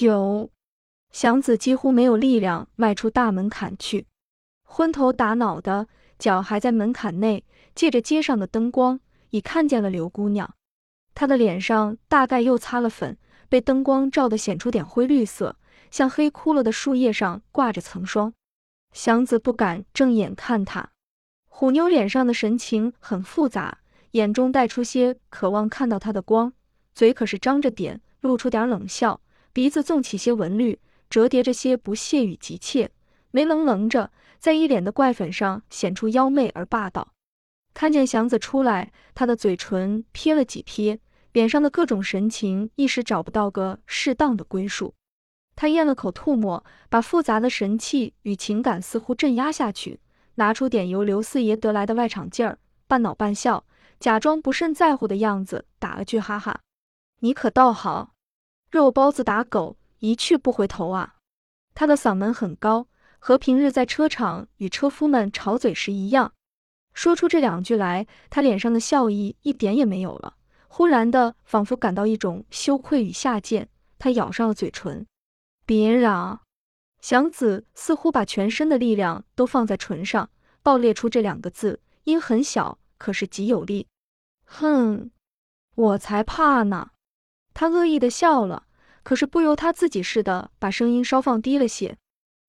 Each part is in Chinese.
九，祥子几乎没有力量迈出大门槛去，昏头打脑的，脚还在门槛内，借着街上的灯光，已看见了刘姑娘。她的脸上大概又擦了粉，被灯光照得显出点灰绿色，像黑枯了的树叶上挂着层霜。祥子不敢正眼看她，虎妞脸上的神情很复杂，眼中带出些渴望看到他的光，嘴可是张着点，露出点冷笑。鼻子纵起些纹绿，折叠着些不屑与急切，眉棱棱着，在一脸的怪粉上显出妖媚而霸道。看见祥子出来，他的嘴唇撇了几撇，脸上的各种神情一时找不到个适当的归属。他咽了口唾沫，把复杂的神气与情感似乎镇压下去，拿出点由刘四爷得来的外场劲儿，半恼半笑，假装不甚在乎的样子，打了句哈哈：“你可倒好。”肉包子打狗，一去不回头啊！他的嗓门很高，和平日在车场与车夫们吵嘴时一样。说出这两句来，他脸上的笑意一点也没有了。忽然的，仿佛感到一种羞愧与下贱，他咬上了嘴唇。别嚷！祥子似乎把全身的力量都放在唇上，爆裂出这两个字，音很小，可是极有力。哼，我才怕呢！他恶意的笑了，可是不由他自己似的，把声音稍放低了些。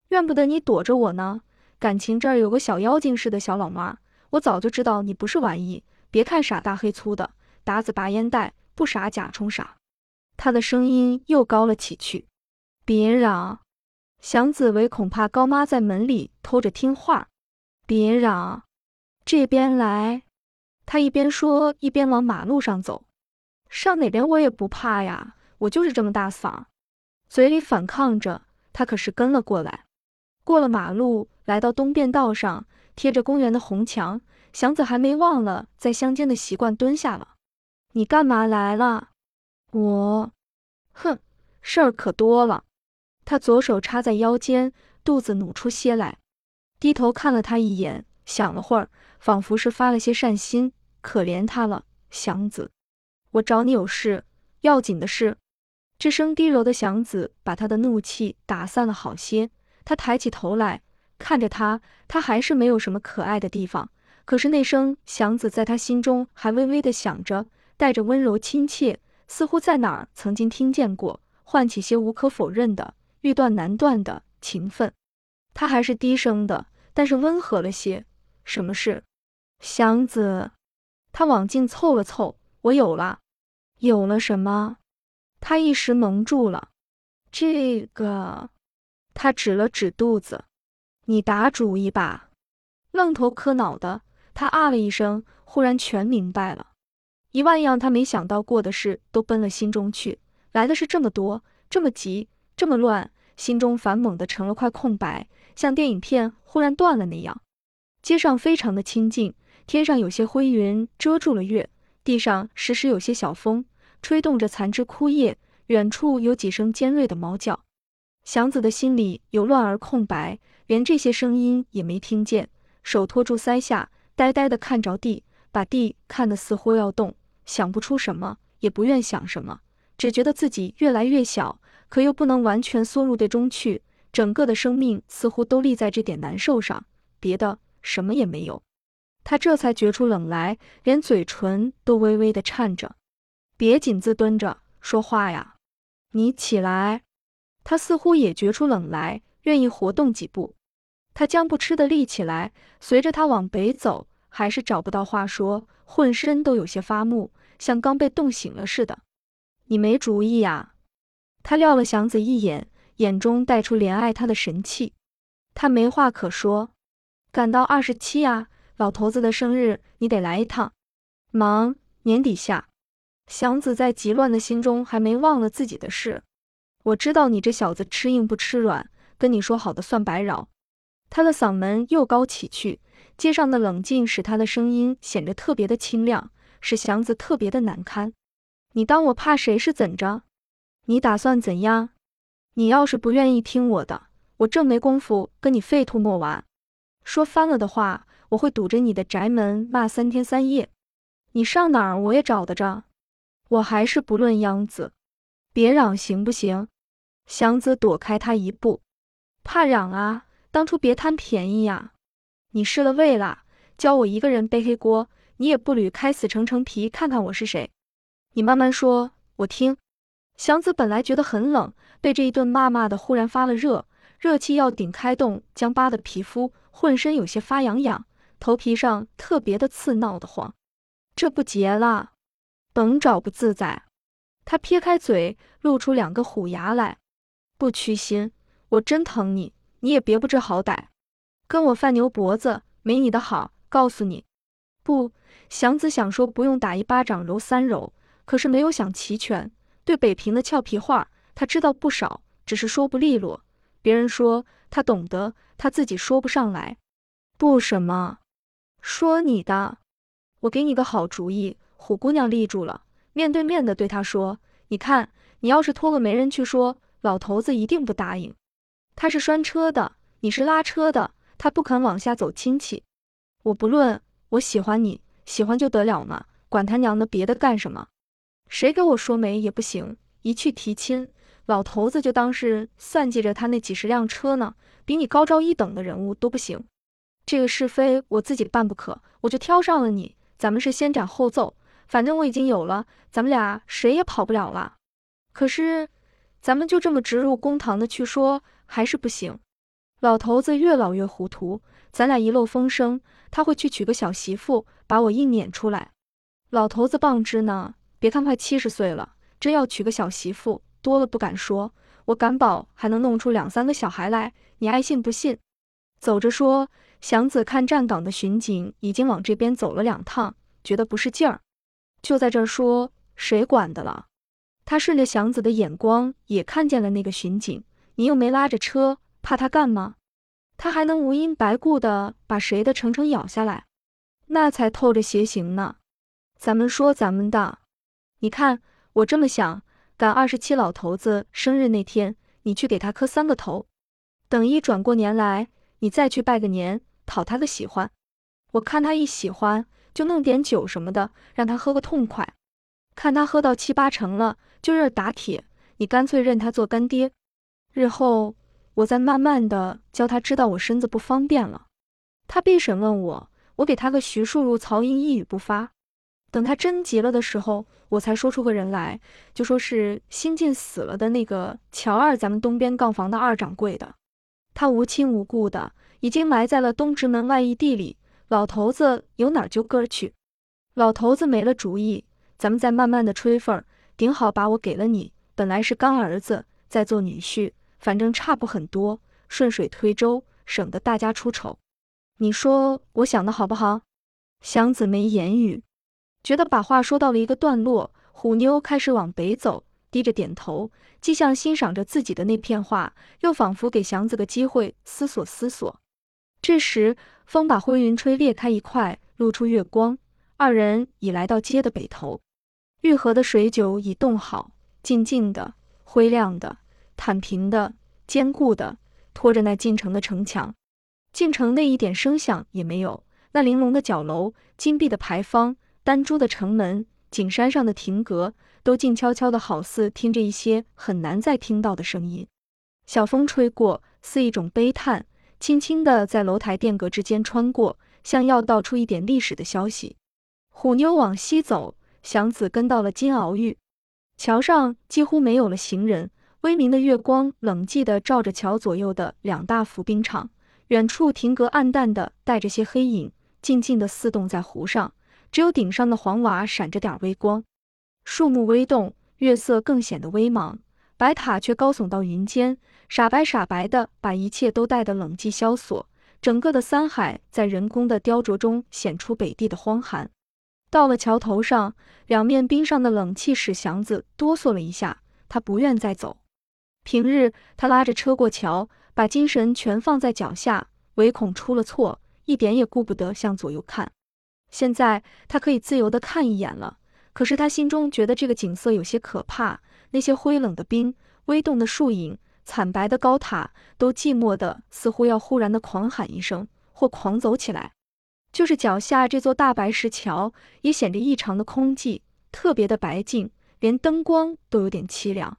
怨不得你躲着我呢，感情这儿有个小妖精似的小老妈，我早就知道你不是玩意。别看傻大黑粗的，打子拔烟袋，不傻假充傻。他的声音又高了起去。别嚷，祥子唯恐怕高妈在门里偷着听话。别嚷，这边来。他一边说，一边往马路上走。上哪边我也不怕呀，我就是这么大嗓，嘴里反抗着。他可是跟了过来，过了马路，来到东便道上，贴着公园的红墙。祥子还没忘了在乡间的习惯，蹲下了。你干嘛来了？我，哼，事儿可多了。他左手插在腰间，肚子努出些来，低头看了他一眼，想了会儿，仿佛是发了些善心，可怜他了，祥子。我找你有事，要紧的事。这声低柔的响子把他的怒气打散了好些。他抬起头来看着他，他还是没有什么可爱的地方。可是那声响子在他心中还微微的响着，带着温柔亲切，似乎在哪儿曾经听见过，唤起些无可否认的、欲断难断的情分。他还是低声的，但是温和了些。什么事？祥子，他往近凑了凑。我有了。有了什么？他一时蒙住了。这个，他指了指肚子。你打主意吧。愣头磕脑的，他啊了一声，忽然全明白了。一万样他没想到过的事都奔了心中去。来的是这么多，这么急，这么乱，心中反猛的成了块空白，像电影片忽然断了那样。街上非常的清静，天上有些灰云遮住了月，地上时时有些小风。吹动着残枝枯叶，远处有几声尖锐的猫叫。祥子的心里有乱而空白，连这些声音也没听见。手托住腮下，呆呆地看着地，把地看得似乎要动，想不出什么，也不愿想什么，只觉得自己越来越小，可又不能完全缩入地中去。整个的生命似乎都立在这点难受上，别的什么也没有。他这才觉出冷来，连嘴唇都微微地颤着。别紧自蹲着说话呀！你起来。他似乎也觉出冷来，愿意活动几步。他将不吃的立起来，随着他往北走，还是找不到话说，浑身都有些发木，像刚被冻醒了似的。你没主意呀？他撂了祥子一眼，眼中带出怜爱他的神气。他没话可说。赶到二十七啊，老头子的生日，你得来一趟。忙，年底下。祥子在急乱的心中还没忘了自己的事。我知道你这小子吃硬不吃软，跟你说好的算白饶。他的嗓门又高起去，街上的冷静使他的声音显得特别的清亮，使祥子特别的难堪。你当我怕谁是怎着？你打算怎样？你要是不愿意听我的，我正没工夫跟你废吐沫完。说翻了的话，我会堵着你的宅门骂三天三夜。你上哪儿我也找得着。我还是不论秧子，别嚷行不行？祥子躲开他一步，怕嚷啊！当初别贪便宜呀！你失了位了，教我一个人背黑锅，你也不捋开死撑撑皮看看我是谁？你慢慢说，我听。祥子本来觉得很冷，被这一顿骂骂的，忽然发了热，热气要顶开冻僵巴的皮肤，浑身有些发痒痒，头皮上特别的刺，闹得慌。这不结了，甭找不自在。他撇开嘴，露出两个虎牙来。不屈心，我真疼你，你也别不知好歹，跟我犯牛脖子，没你的好。告诉你，不。祥子想说不用打一巴掌揉三揉，可是没有想齐全。对北平的俏皮话，他知道不少，只是说不利落。别人说他懂得，他自己说不上来。不什么，说你的。我给你个好主意。虎姑娘立住了，面对面的对他说：“你看，你要是托个媒人去说。”老头子一定不答应。他是拴车的，你是拉车的，他不肯往下走亲戚。我不论，我喜欢你，喜欢就得了嘛，管他娘的别的干什么？谁给我说媒也不行。一去提亲，老头子就当是算计着他那几十辆车呢，比你高招一等的人物都不行。这个是非我自己办不可，我就挑上了你。咱们是先斩后奏，反正我已经有了，咱们俩谁也跑不了了。可是。咱们就这么直入公堂的去说，还是不行。老头子越老越糊涂，咱俩一漏风声，他会去娶个小媳妇，把我硬撵出来。老头子棒知呢，别看快七十岁了，真要娶个小媳妇，多了不敢说，我敢保还能弄出两三个小孩来。你爱信不信？走着说，祥子看站岗的巡警已经往这边走了两趟，觉得不是劲儿，就在这儿说，谁管的了？他顺着祥子的眼光，也看见了那个巡警。你又没拉着车，怕他干吗？他还能无因白故的把谁的程程咬下来？那才透着邪行呢。咱们说咱们的。你看，我这么想，赶二十七老头子生日那天，你去给他磕三个头。等一转过年来，你再去拜个年，讨他个喜欢。我看他一喜欢，就弄点酒什么的，让他喝个痛快。看他喝到七八成了。就热打铁，你干脆认他做干爹，日后我再慢慢的教他知道我身子不方便了。他必审问我，我给他个徐庶入曹营，一语不发。等他真急了的时候，我才说出个人来，就说是新晋死了的那个乔二，咱们东边杠房的二掌柜的。他无亲无故的，已经埋在了东直门外一地里。老头子有哪儿就个儿去。老头子没了主意，咱们再慢慢的吹风儿。顶好把我给了你，本来是干儿子，再做女婿，反正差不很多，顺水推舟，省得大家出丑。你说我想的好不好？祥子没言语，觉得把话说到了一个段落。虎妞开始往北走，低着点头，既像欣赏着自己的那片话，又仿佛给祥子个机会思索思索。这时，风把灰云吹裂开一块，露出月光。二人已来到街的北头。玉河的水酒已冻好，静静的、灰亮的、坦平的、坚固的，托着那进城的城墙。进城内一点声响也没有，那玲珑的角楼、金碧的牌坊、丹珠的城门、景山上的亭阁，都静悄悄的，好似听着一些很难再听到的声音。小风吹过，似一种悲叹，轻轻的在楼台殿阁之间穿过，像要道出一点历史的消息。虎妞往西走。祥子跟到了金鳌玉桥上，几乎没有了行人。微明的月光冷寂地照着桥左右的两大浮冰场，远处亭阁暗淡的带着些黑影，静静地似动在湖上。只有顶上的黄瓦闪着点微光，树木微动，月色更显得微茫。白塔却高耸到云间，傻白傻白的，把一切都带得冷寂萧索。整个的三海在人工的雕琢中显出北地的荒寒。到了桥头上，两面冰上的冷气使祥子哆嗦了一下，他不愿再走。平日他拉着车过桥，把精神全放在脚下，唯恐出了错，一点也顾不得向左右看。现在他可以自由地看一眼了，可是他心中觉得这个景色有些可怕。那些灰冷的冰，微动的树影，惨白的高塔，都寂寞的似乎要忽然的狂喊一声，或狂走起来。就是脚下这座大白石桥，也显着异常的空寂，特别的白净，连灯光都有点凄凉。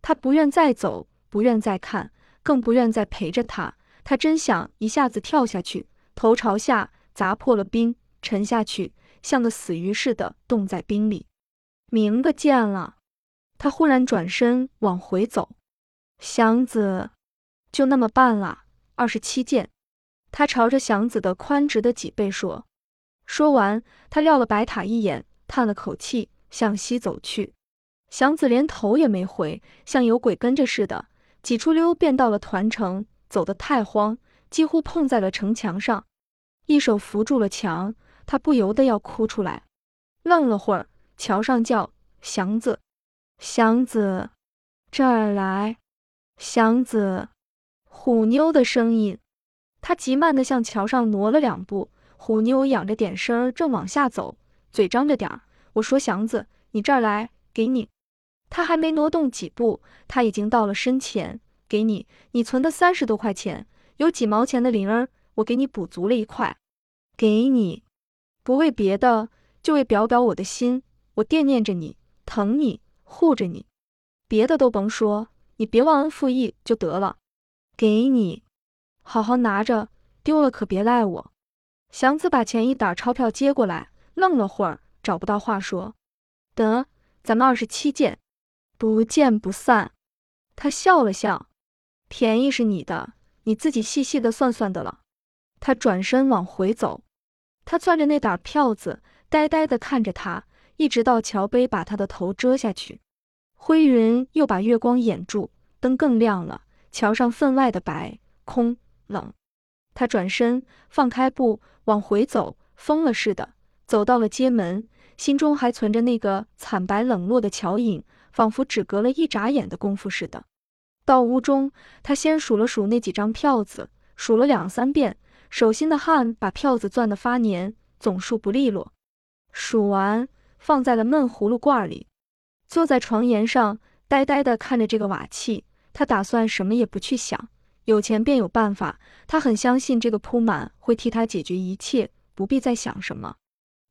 他不愿再走，不愿再看，更不愿再陪着他。他真想一下子跳下去，头朝下砸破了冰，沉下去，像个死鱼似的冻在冰里。明个见了！他忽然转身往回走。祥子，就那么办了。二十七件。他朝着祥子的宽直的脊背说。说完，他撂了白塔一眼，叹了口气，向西走去。祥子连头也没回，像有鬼跟着似的，几处溜便到了团城。走得太慌，几乎碰在了城墙上，一手扶住了墙，他不由得要哭出来。愣了会儿，桥上叫祥子，祥子，这儿来，祥子，虎妞的声音。他急慢地向桥上挪了两步，虎妞仰着点身儿，正往下走，嘴张着点儿。我说祥子，你这儿来，给你。他还没挪动几步，他已经到了身前。给你，你存的三十多块钱，有几毛钱的零儿，我给你补足了一块。给你，不为别的，就为表表我的心，我惦念着你，疼你，护着你，别的都甭说，你别忘恩负义就得了。给你，好好拿着，丢了可别赖我。祥子把钱一沓钞票接过来，愣了会儿，找不到话说。得，咱们二十七件，不见不散。他笑了笑。便宜是你的，你自己细细的算算的了。他转身往回走，他攥着那沓票子，呆呆的看着他，一直到桥碑把他的头遮下去，灰云又把月光掩住，灯更亮了，桥上分外的白空冷。他转身放开步往回走，疯了似的走到了街门，心中还存着那个惨白冷落的桥影，仿佛只隔了一眨眼的功夫似的。到屋中，他先数了数那几张票子，数了两三遍，手心的汗把票子攥得发黏，总数不利落。数完，放在了闷葫芦罐里，坐在床沿上，呆呆地看着这个瓦器。他打算什么也不去想，有钱便有办法。他很相信这个铺满会替他解决一切，不必再想什么。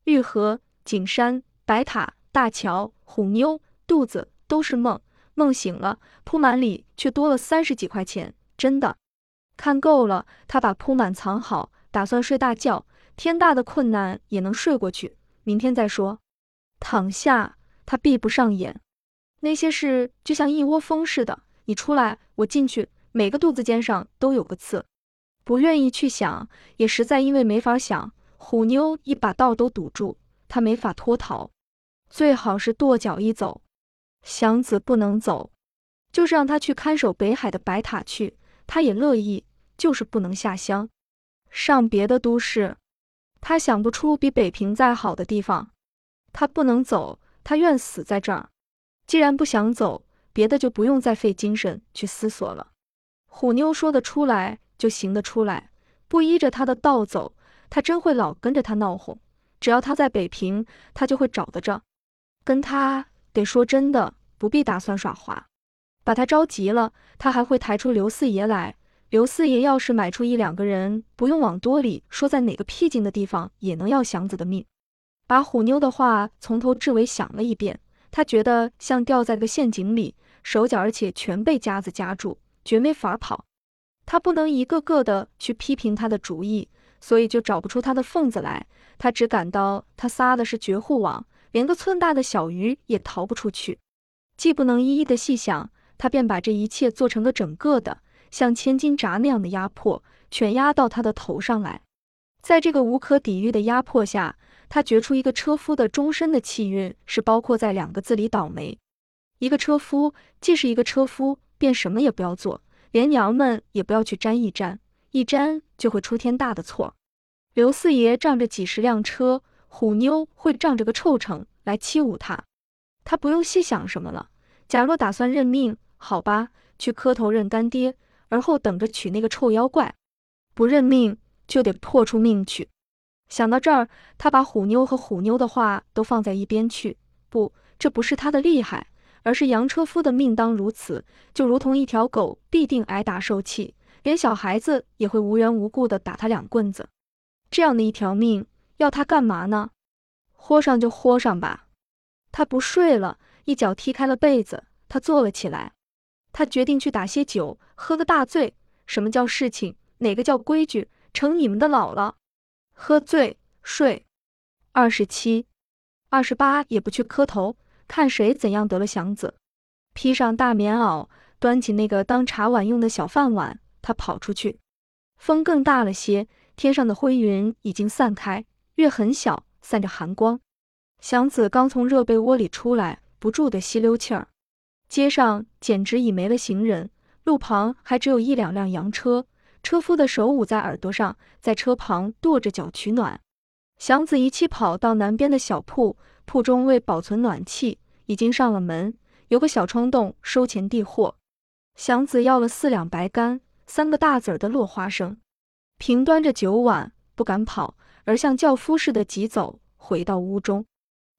玉河、景山、白塔、大桥、虎妞、肚子，都是梦。梦醒了，铺满里却多了三十几块钱，真的。看够了，他把铺满藏好，打算睡大觉。天大的困难也能睡过去，明天再说。躺下，他闭不上眼。那些事就像一窝蜂似的，你出来，我进去，每个肚子尖上都有个刺。不愿意去想，也实在因为没法想。虎妞一把道都堵住，他没法脱逃，最好是跺脚一走。祥子不能走，就是让他去看守北海的白塔去，他也乐意。就是不能下乡，上别的都市。他想不出比北平再好的地方。他不能走，他愿死在这儿。既然不想走，别的就不用再费精神去思索了。虎妞说得出来就行得出来，不依着他的道走，他真会老跟着他闹哄。只要他在北平，他就会找得着，跟他。得说真的，不必打算耍滑，把他着急了，他还会抬出刘四爷来。刘四爷要是买出一两个人，不用往多里说，在哪个僻静的地方也能要祥子的命。把虎妞的话从头至尾想了一遍，他觉得像掉在个陷阱里，手脚而且全被夹子夹住，绝没法跑。他不能一个个的去批评他的主意，所以就找不出他的缝子来。他只感到他撒的是绝户网。连个寸大的小鱼也逃不出去，既不能一一的细想，他便把这一切做成个整个的，像千斤闸那样的压迫，全压到他的头上来。在这个无可抵御的压迫下，他觉出一个车夫的终身的气运是包括在两个字里：倒霉。一个车夫既是一个车夫，便什么也不要做，连娘们也不要去沾一沾，一沾就会出天大的错。刘四爷仗着几十辆车。虎妞会仗着个臭成来欺侮他，他不用细想什么了。假若打算认命，好吧，去磕头认干爹，而后等着娶那个臭妖怪；不认命，就得破出命去。想到这儿，他把虎妞和虎妞的话都放在一边去。不，这不是他的厉害，而是杨车夫的命当如此，就如同一条狗必定挨打受气，连小孩子也会无缘无故的打他两棍子，这样的一条命。要他干嘛呢？豁上就豁上吧。他不睡了，一脚踢开了被子，他坐了起来。他决定去打些酒，喝个大醉。什么叫事情？哪个叫规矩？成你们的老了，喝醉睡。二十七、二十八也不去磕头，看谁怎样得了祥子。披上大棉袄，端起那个当茶碗用的小饭碗，他跑出去。风更大了些，天上的灰云已经散开，月很小，散着寒光。祥子刚从热被窝里出来，不住的吸溜气儿。街上简直已没了行人，路旁还只有一两辆洋车，车夫的手捂在耳朵上，在车旁跺着脚取暖。祥子一气跑到南边的小铺，铺中为保存暖气，已经上了门，有个小窗洞收钱递货。祥子要了四两白干，三个大子儿的落花生，平端着酒碗，不敢跑，而像轿夫似的急走，回到屋中，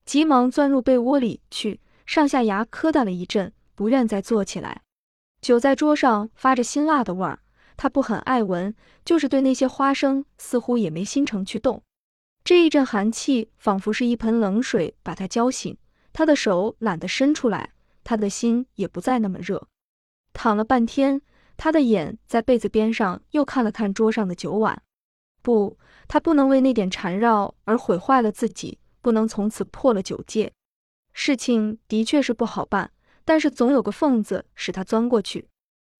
急忙钻入被窝里去，上下牙磕打了一阵。不愿再坐起来，酒在桌上发着辛辣的味儿，他不很爱闻，就是对那些花生似乎也没心成去动。这一阵寒气仿佛是一盆冷水把他浇醒，他的手懒得伸出来，他的心也不再那么热。躺了半天，他的眼在被子边上又看了看桌上的酒碗，不，他不能为那点缠绕而毁坏了自己，不能从此破了酒戒。事情的确是不好办。但是总有个缝子使他钻过去，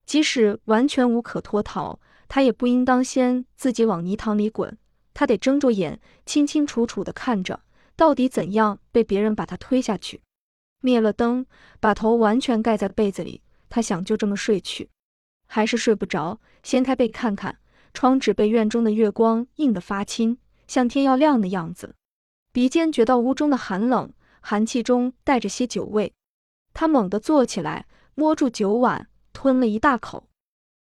即使完全无可脱逃，他也不应当先自己往泥塘里滚。他得睁着眼，清清楚楚地看着，到底怎样被别人把他推下去。灭了灯，把头完全盖在被子里，他想就这么睡去，还是睡不着。掀开被看看，窗纸被院中的月光映得发青，像天要亮的样子。鼻尖觉到屋中的寒冷，寒气中带着些酒味。他猛地坐起来，摸住酒碗，吞了一大口。